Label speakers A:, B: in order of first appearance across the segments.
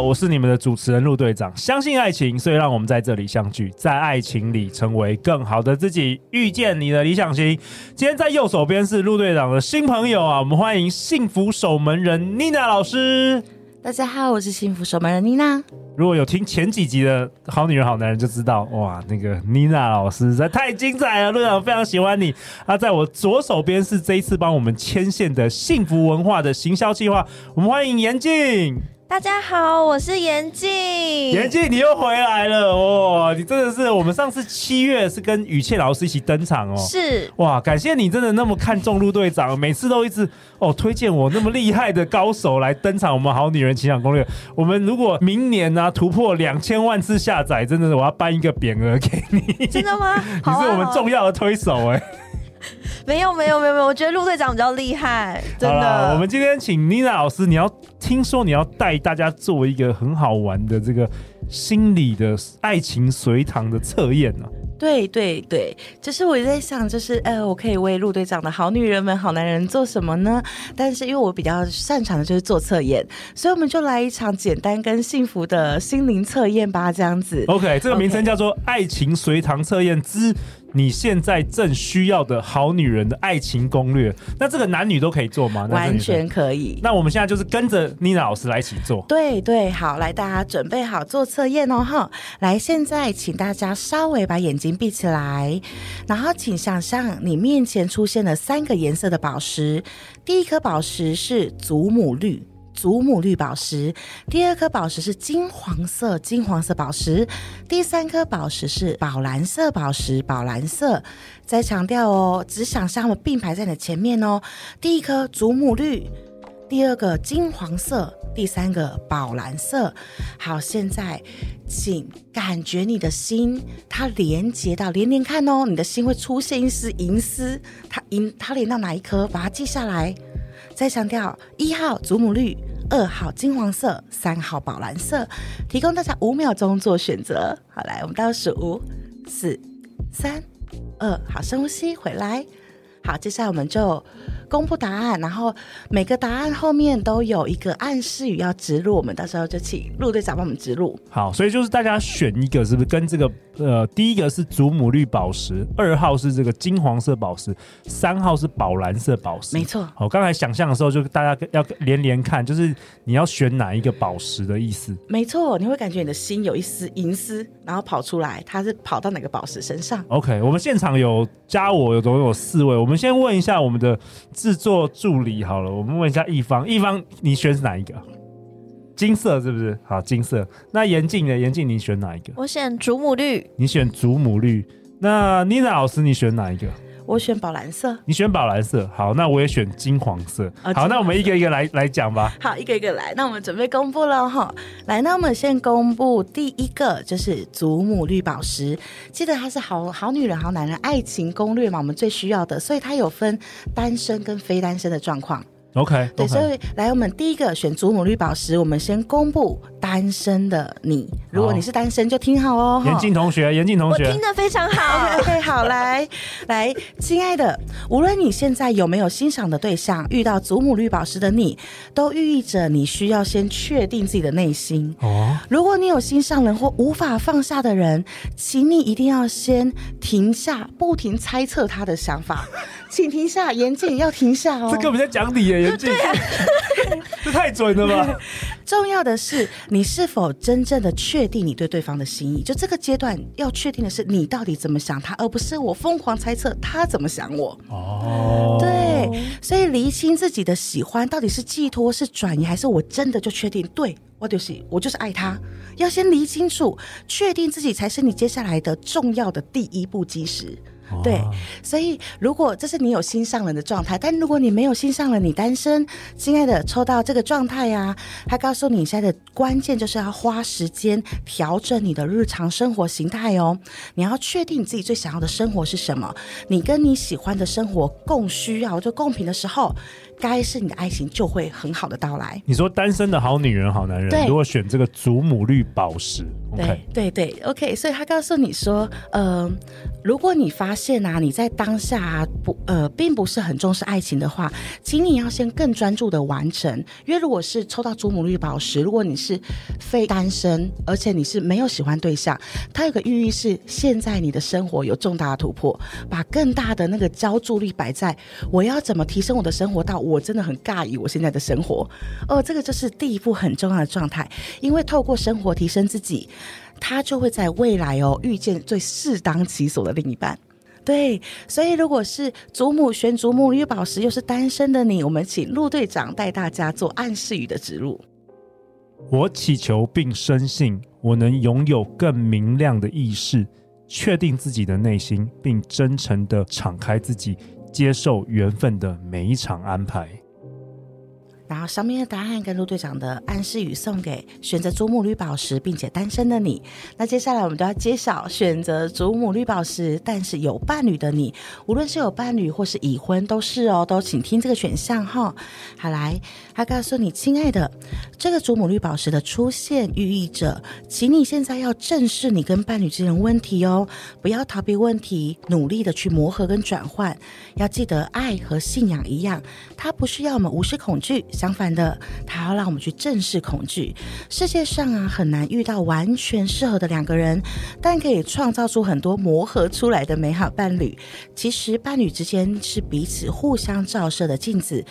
A: 好，我是你们的主持人陆队长。相信爱情，所以让我们在这里相聚，在爱情里成为更好的自己，遇见你的理想型。今天在右手边是陆队长的新朋友啊，我们欢迎幸福守门人妮娜老师。
B: 大家好，我是幸福守门人妮娜。
A: 如果有听前几集的好女人好男人就知道，哇，那个妮娜老师实在太精彩了，陆队长非常喜欢你。啊，在我左手边是这一次帮我们牵线的幸福文化的行销计划，我们欢迎严静。
B: 大家好，我是严静。
A: 严静，你又回来了哦！你真的是我们上次七月是跟雨倩老师一起登场哦。
B: 是
A: 哇，感谢你真的那么看重陆队长，每次都一直哦推荐我那么厉害的高手来登场。我们好女人情场攻略，我们如果明年呢、啊、突破两千万次下载，真的是我要颁一个匾额给你。
B: 真的吗？
A: 你是我们重要的推手哎。
B: 没有没有没有没有，我觉得陆队长比较厉害，真的。
A: 我们今天请妮娜老师，你要听说你要带大家做一个很好玩的这个心理的爱情随堂的测验呢。
B: 对对对，就是我在想，就是呃，我可以为陆队长的好女人们、好男人做什么呢？但是因为我比较擅长的就是做测验，所以我们就来一场简单跟幸福的心灵测验吧，这样子。
A: OK，这个名称叫做“爱情随堂测验之”。你现在正需要的好女人的爱情攻略，那这个男女都可以做吗？
B: 完全可以。
A: 那我们现在就是跟着妮娜老师来一起做。
B: 对对，好，来，大家准备好做测验哦，哈。来，现在请大家稍微把眼睛闭起来，然后请想象你面前出现了三个颜色的宝石，第一颗宝石是祖母绿。祖母绿宝石，第二颗宝石是金黄色，金黄色宝石，第三颗宝石是宝蓝色宝石，宝蓝色。再强调哦，只想象我并排在你的前面哦。第一颗祖母绿，第二个金黄色，第三个宝蓝色。好，现在请感觉你的心，它连接到连连看哦，你的心会出现一丝银丝，它银它连到哪一颗？把它记下来。再强调，一号祖母绿。二号金黄色，三号宝蓝色，提供大家五秒钟做选择。好，来，我们倒数五、四、三、二，好，深呼吸，回来。好，接下来我们就公布答案，然后每个答案后面都有一个暗示语要植入，我们到时候就请陆队长帮我们植入。
A: 好，所以就是大家选一个，是不是跟这个呃，第一个是祖母绿宝石，二号是这个金黄色宝石，三号是宝蓝色宝石。
B: 没错。
A: 好，刚才想象的时候，就大家要连连看，就是你要选哪一个宝石的意思。
B: 没错，你会感觉你的心有一丝银丝，然后跑出来，它是跑到哪个宝石身上
A: ？OK，我们现场有加我有总共有四位，我们先问一下我们的。制作助理好了，我们问一下一方，一方你选是哪一个？金色是不是？好，金色。那严静呢？严静你选哪一个？
B: 我选祖母绿。
A: 你选祖母绿。那妮娜老师你选哪一个？
B: 我选宝蓝色，
A: 你选宝蓝色，好，那我也选金黄色。哦、好，那我们一个一个来来讲吧。
B: 好，一个一个来。那我们准备公布了哈。来，那我们先公布第一个，就是祖母绿宝石。记得它是好好女人、好男人爱情攻略嘛，我们最需要的，所以它有分单身跟非单身的状况。
A: OK，对.
B: 所以来，我们第一个选祖母绿宝石，我们先公布单身的你。如果你是单身，就听好哦。
A: 严静同学，严静同学，
B: 我听得非常好。OK，好，来来，亲爱的，无论你现在有没有欣赏的对象，遇到祖母绿宝石的你，都寓意着你需要先确定自己的内心。哦，如果你有心上人或无法放下的人，请你一定要先停下，不停猜测他的想法。请停下，严静要停下哦。
A: 这根本在讲你耶，
B: 对啊，
A: 这太准了吧？
B: 重要的是，你是否真正的确定你对对方的心意？就这个阶段要确定的是，你到底怎么想他，而不是我疯狂猜测他怎么想我。
A: 哦，
B: 对，所以厘清自己的喜欢到底是寄托、是转移，还是我真的就确定？对，我就是我就是爱他。要先厘清楚，确定自己才是你接下来的重要的第一步基石。对，所以如果这是你有心上人的状态，但如果你没有心上人，你单身，亲爱的，抽到这个状态呀，他告诉你现在的关键就是要花时间调整你的日常生活形态哦。你要确定你自己最想要的生活是什么，你跟你喜欢的生活共需要就共频的时候。该是你的爱情就会很好的到来。
A: 你说单身的好女人、好男人，如果选这个祖母绿宝石
B: 对对对，OK。所以他告诉你说，呃，如果你发现啊，你在当下、不呃，并不是很重视爱情的话，请你要先更专注的完成。因为如果是抽到祖母绿宝石，如果你是非单身，而且你是没有喜欢对象，它有个寓意是现在你的生活有重大的突破，把更大的那个焦注力摆在我要怎么提升我的生活到。我真的很尬意我现在的生活哦，这个就是第一步很重要的状态，因为透过生活提升自己，他就会在未来哦遇见最适当其所的另一半。对，所以如果是祖母选祖母绿宝石又是单身的你，我们请陆队长带大家做暗示语的植入。
A: 我祈求并深信，我能拥有更明亮的意识，确定自己的内心，并真诚的敞开自己。接受缘分的每一场安排。
B: 然后上面的答案跟陆队长的暗示语送给选择祖母绿宝石并且单身的你。那接下来我们都要揭晓选择祖母绿宝石但是有伴侣的你，无论是有伴侣或是已婚都是哦，都请听这个选项哈。好来，他告诉你，亲爱的，这个祖母绿宝石的出现寓意着，请你现在要正视你跟伴侣之间的问题哦，不要逃避问题，努力的去磨合跟转换。要记得，爱和信仰一样，它不是要我们无视恐惧。相反的，他要让我们去正视恐惧。世界上啊，很难遇到完全适合的两个人，但可以创造出很多磨合出来的美好伴侣。其实，伴侣之间是彼此互相照射的镜子。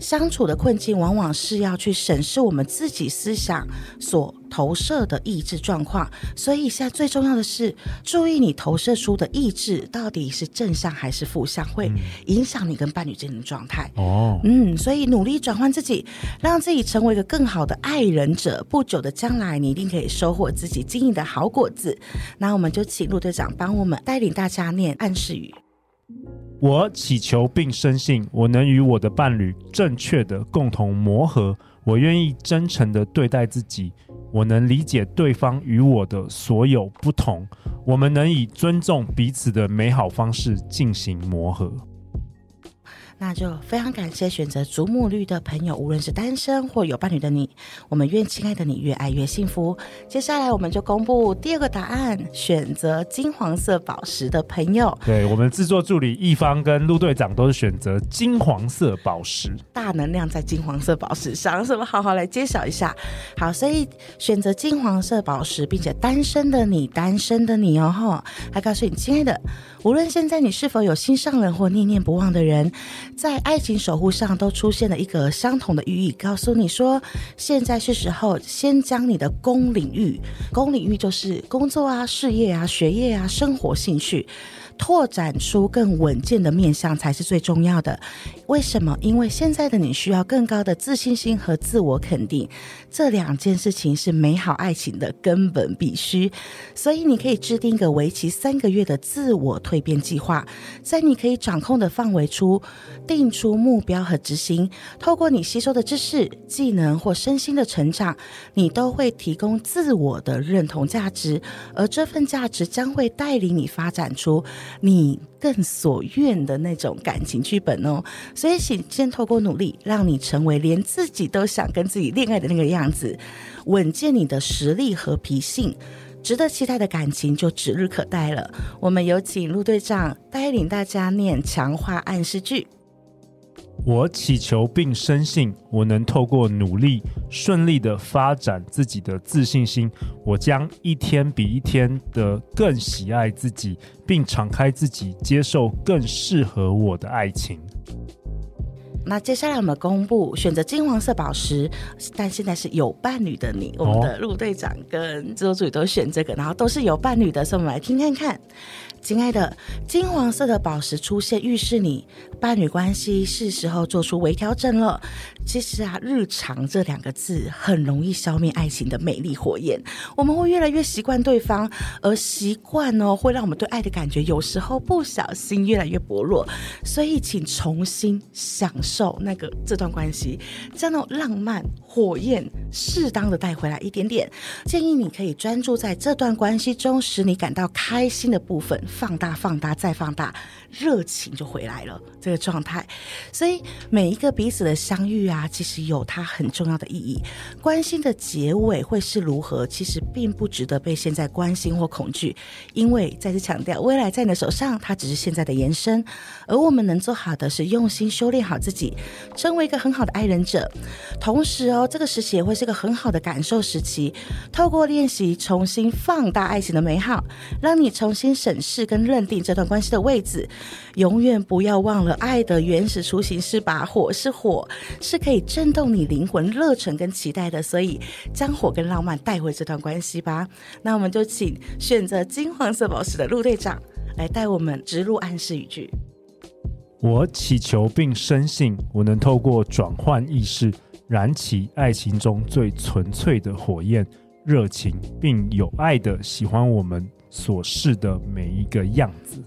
B: 相处的困境，往往是要去审视我们自己思想所投射的意志状况。所以，现在最重要的是注意你投射出的意志到底是正向还是负向，会影响你跟伴侣之间的状态。
A: 哦，
B: 嗯，所以努力转换自己，让自己成为一个更好的爱人者。不久的将来，你一定可以收获自己经营的好果子。那我们就请陆队长帮我们带领大家念暗示语。
A: 我祈求并深信，我能与我的伴侣正确的共同磨合。我愿意真诚的对待自己，我能理解对方与我的所有不同。我们能以尊重彼此的美好方式进行磨合。
B: 那就非常感谢选择祖母绿的朋友，无论是单身或有伴侣的你，我们愿亲爱的你越爱越幸福。接下来我们就公布第二个答案，选择金黄色宝石的朋友，
A: 对，我们制作助理一方跟陆队长都是选择金黄色宝石，
B: 大能量在金黄色宝石上，是不是？好好来揭晓一下。好，所以选择金黄色宝石并且单身的你，单身的你哦，哈，还告诉你，亲爱的，无论现在你是否有心上人或念念不忘的人。在爱情守护上都出现了一个相同的寓意，告诉你说，现在是时候先将你的公领域，公领域就是工作啊、事业啊、学业啊、生活兴趣。拓展出更稳健的面向才是最重要的。为什么？因为现在的你需要更高的自信心和自我肯定，这两件事情是美好爱情的根本必须。所以你可以制定一个为期三个月的自我蜕变计划，在你可以掌控的范围处定出目标和执行。透过你吸收的知识、技能或身心的成长，你都会提供自我的认同价值，而这份价值将会带领你发展出。你更所愿的那种感情剧本哦，所以请先透过努力，让你成为连自己都想跟自己恋爱的那个样子，稳健你的实力和脾性，值得期待的感情就指日可待了。我们有请陆队长带领大家念强化暗示句。
A: 我祈求并深信，我能透过努力顺利的发展自己的自信心。我将一天比一天的更喜爱自己，并敞开自己，接受更适合我的爱情。
B: 那接下来我们公布选择金黄色宝石，但现在是有伴侣的你，我们的陆队长跟制作助理都选这个，然后都是有伴侣的，所以我们来听看看。亲爱的，金黄色的宝石出现，预示你伴侣关系是时候做出微调整了。其实啊，日常这两个字很容易消灭爱情的美丽火焰。我们会越来越习惯对方，而习惯哦，会让我们对爱的感觉有时候不小心越来越薄弱。所以，请重新享受受那个这段关系，将那种浪漫火焰适当的带回来一点点。建议你可以专注在这段关系中使你感到开心的部分。放大、放大、再放大，热情就回来了。这个状态，所以每一个彼此的相遇啊，其实有它很重要的意义。关心的结尾会是如何，其实并不值得被现在关心或恐惧，因为再次强调，未来在你的手上，它只是现在的延伸。而我们能做好的是用心修炼好自己，成为一个很好的爱人者。同时哦，这个时期也会是一个很好的感受时期，透过练习重新放大爱情的美好，让你重新审视。跟认定这段关系的位置，永远不要忘了爱的原始雏形是把火，是火，是可以震动你灵魂热忱跟期待的。所以将火跟浪漫带回这段关系吧。那我们就请选择金黄色宝石的陆队长来带我们植入暗示语句。
A: 我祈求并深信，我能透过转换意识，燃起爱情中最纯粹的火焰，热情并有爱的喜欢我们。所示的每一个样子。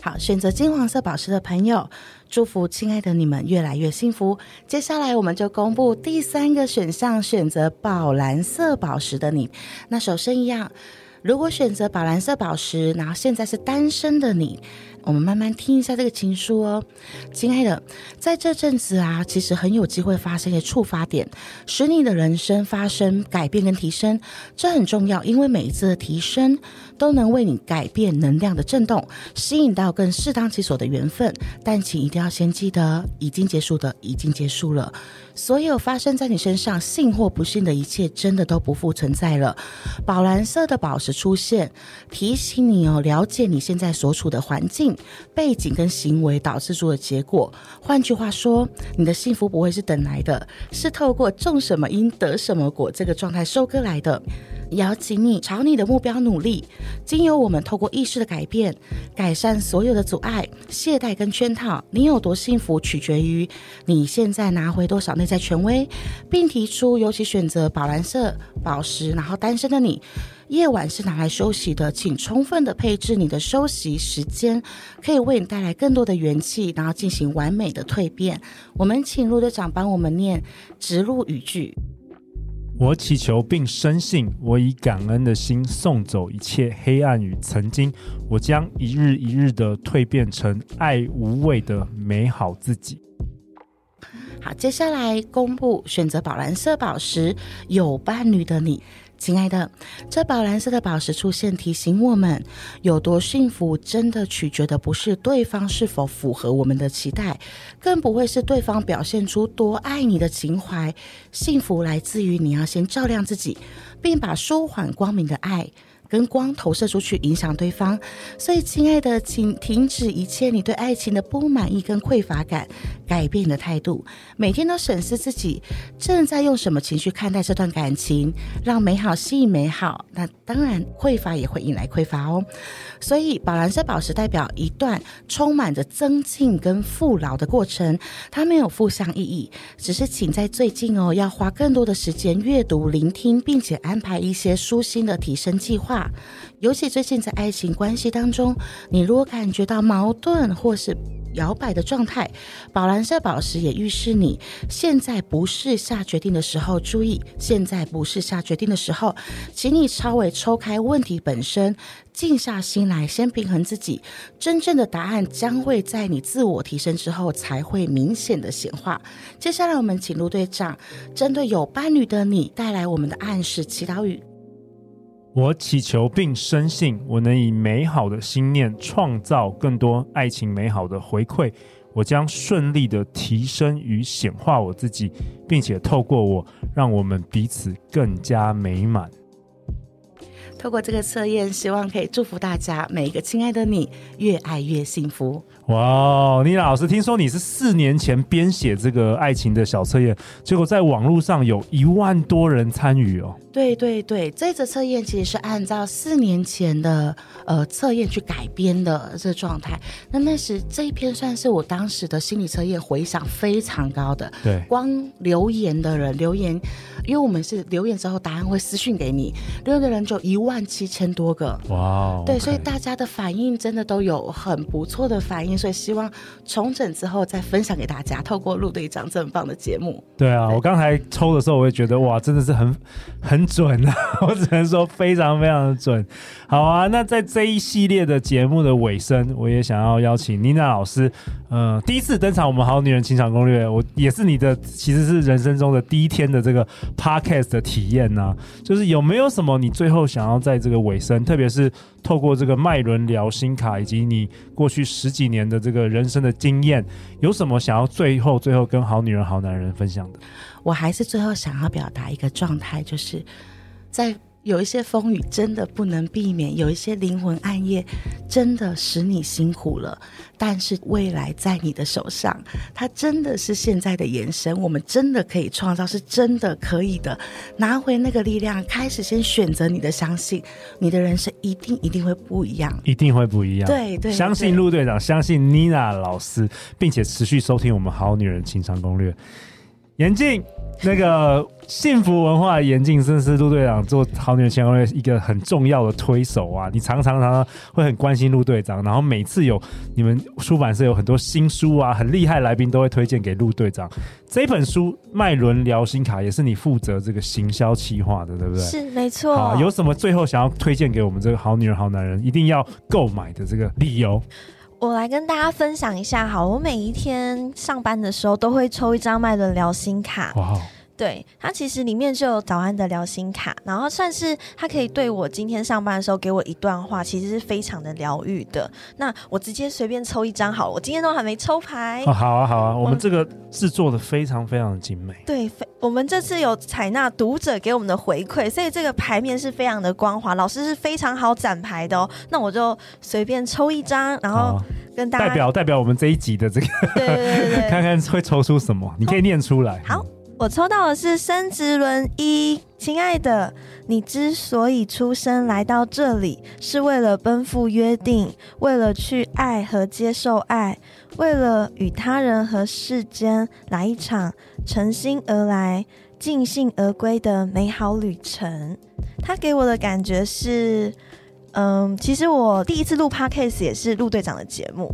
B: 好，选择金黄色宝石的朋友，祝福亲爱的你们越来越幸福。接下来，我们就公布第三个选项，选择宝蓝色宝石的你。那首先一样，如果选择宝蓝色宝石，然后现在是单身的你。我们慢慢听一下这个情书哦，亲爱的，在这阵子啊，其实很有机会发生一些触发点，使你的人生发生改变跟提升，这很重要，因为每一次的提升都能为你改变能量的震动，吸引到更适当其所的缘分。但请一定要先记得，已经结束的已经结束了。所有发生在你身上幸或不幸的一切，真的都不复存在了。宝蓝色的宝石出现，提醒你哦，了解你现在所处的环境、背景跟行为导致出的结果。换句话说，你的幸福不会是等来的，是透过种什么因得什么果这个状态收割来的。邀请你朝你的目标努力，经由我们透过意识的改变，改善所有的阻碍、懈怠跟圈套。你有多幸福，取决于你现在拿回多少内在权威，并提出，尤其选择宝蓝色宝石，然后单身的你，夜晚是拿来休息的，请充分的配置你的休息时间，可以为你带来更多的元气，然后进行完美的蜕变。我们请陆队长帮我们念植入语句。
A: 我祈求并深信，我以感恩的心送走一切黑暗与曾经，我将一日一日的蜕变成爱无畏的美好自己。
B: 好，接下来公布选择宝蓝色宝石有伴侣的你。亲爱的，这宝蓝色的宝石出现，提醒我们有多幸福，真的取决的不是对方是否符合我们的期待，更不会是对方表现出多爱你的情怀。幸福来自于你要先照亮自己，并把舒缓光明的爱。跟光投射出去，影响对方。所以，亲爱的，请停止一切你对爱情的不满意跟匮乏感，改变你的态度。每天都审视自己正在用什么情绪看待这段感情，让美好吸引美好。那当然，匮乏也会引来匮乏哦。所以，宝蓝色宝石代表一段充满着增进跟富饶的过程，它没有负向意义，只是请在最近哦，要花更多的时间阅读、聆听，并且安排一些舒心的提升计划。尤其最近在爱情关系当中，你如果感觉到矛盾或是摇摆的状态，宝蓝色宝石也预示你现在不是下决定的时候。注意，现在不是下决定的时候，请你稍微抽开问题本身，静下心来，先平衡自己。真正的答案将会在你自我提升之后才会明显的显化。接下来，我们请陆队长针对有伴侣的你带来我们的暗示祈祷语。
A: 我祈求并深信，我能以美好的心念创造更多爱情美好的回馈。我将顺利的提升与显化我自己，并且透过我，让我们彼此更加美满。
B: 透过这个测验，希望可以祝福大家每一个亲爱的你，越爱越幸福。
A: 哇，妮娜老师，听说你是四年前编写这个爱情的小测验，结果在网络上有一万多人参与哦。
B: 对对对，这则测验其实是按照四年前的呃测验去改编的这个状态。那那时这一篇算是我当时的心理测验回响非常高的。
A: 对，
B: 光留言的人留言，因为我们是留言之后答案会私讯给你，留言的人就一万七千多个。
A: 哇，
B: 对
A: ，okay
B: 所以大家的反应真的都有很不错的反应，所以希望重整之后再分享给大家。透过陆队长这么棒的节目。
A: 对啊，
B: 对
A: 我刚才抽的时候，我也觉得哇，真的是很很。准啊！我只能说非常非常的准。好啊，那在这一系列的节目的尾声，我也想要邀请妮娜老师，嗯、呃，第一次登场我们《好女人情场攻略》，我也是你的，其实是人生中的第一天的这个 podcast 的体验呢、啊。就是有没有什么你最后想要在这个尾声，特别是透过这个脉轮疗心卡，以及你过去十几年的这个人生的经验，有什么想要最后最后跟好女人好男人分享的？
B: 我还是最后想要表达一个状态，就是在有一些风雨真的不能避免，有一些灵魂暗夜真的使你辛苦了，但是未来在你的手上，它真的是现在的延伸，我们真的可以创造，是真的可以的，拿回那个力量，开始先选择你的相信，你的人生一定一定会不一样，
A: 一定会不一样，
B: 对对，
A: 相信陆队长，相信妮娜老师，并且持续收听我们好女人情商攻略。严禁，那个幸福文化的严静，真是陆队长做好女人情场攻略一个很重要的推手啊！你常常常常会很关心陆队长，然后每次有你们出版社有很多新书啊，很厉害来宾都会推荐给陆队长。这本书《脉轮疗心卡》也是你负责这个行销企划的，对不对？
C: 是，没错。
A: 好，有什么最后想要推荐给我们这个好女人好男人一定要购买的这个理由？
C: 我来跟大家分享一下，好，我每一天上班的时候都会抽一张麦伦聊心卡。对，它其实里面就有早安的聊心卡，然后算是它可以对我今天上班的时候给我一段话，其实是非常的疗愈的。那我直接随便抽一张好了，我今天都还没抽牌。
A: 哦，好啊，好啊，我们这个制作的非常非常的精美。
C: 对，我们这次有采纳读者给我们的回馈，所以这个牌面是非常的光滑，老师是非常好展牌的哦。那我就随便抽一张，然后跟大家
A: 代表代表我们这一集的这个，
C: 对对对对，
A: 看看会抽出什么，你可以念出来。
C: 好。我抽到的是生殖轮一，亲爱的，你之所以出生来到这里，是为了奔赴约定，为了去爱和接受爱，为了与他人和世间来一场诚心而来、尽兴而归的美好旅程。他给我的感觉是，嗯，其实我第一次录 Podcast 也是陆队长的节目。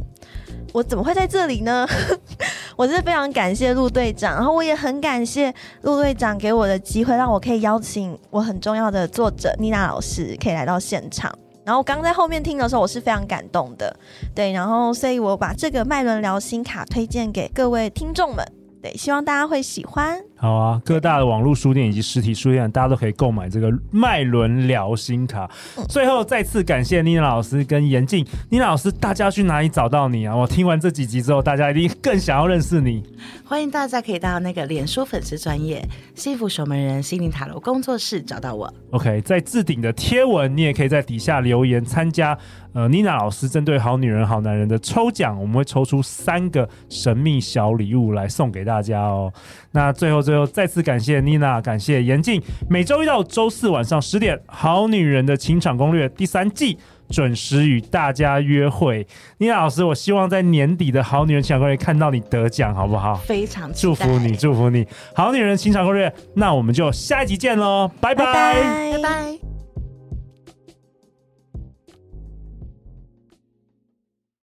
C: 我怎么会在这里呢？我是非常感谢陆队长，然后我也很感谢陆队长给我的机会，让我可以邀请我很重要的作者妮娜老师可以来到现场。然后刚在后面听的时候，我是非常感动的。对，然后所以我把这个麦伦聊心卡推荐给各位听众们，对，希望大家会喜欢。
A: 好啊，各大的网络书店以及实体书店，大家都可以购买这个脉轮疗心卡。最后再次感谢妮娜老师跟严静，妮娜老师，大家去哪里找到你啊？我听完这几集之后，大家一定更想要认识你。
B: 欢迎大家可以到那个脸书粉丝专业幸福守门人心灵塔罗工作室找到我。
A: OK，在置顶的贴文，你也可以在底下留言参加。呃，妮娜老师针对好女人好男人的抽奖，我们会抽出三个神秘小礼物来送给大家哦。那最后。最后再次感谢妮娜，感谢严静。每周一到周四晚上十点，《好女人的情场攻略》第三季准时与大家约会。妮娜老师，我希望在年底的《好女人情场攻略》看到你得奖，好不好？
B: 非常
A: 祝福你，祝福你，《好女人情场攻略》。那我们就下一集见喽，拜拜，
B: 拜拜。拜拜。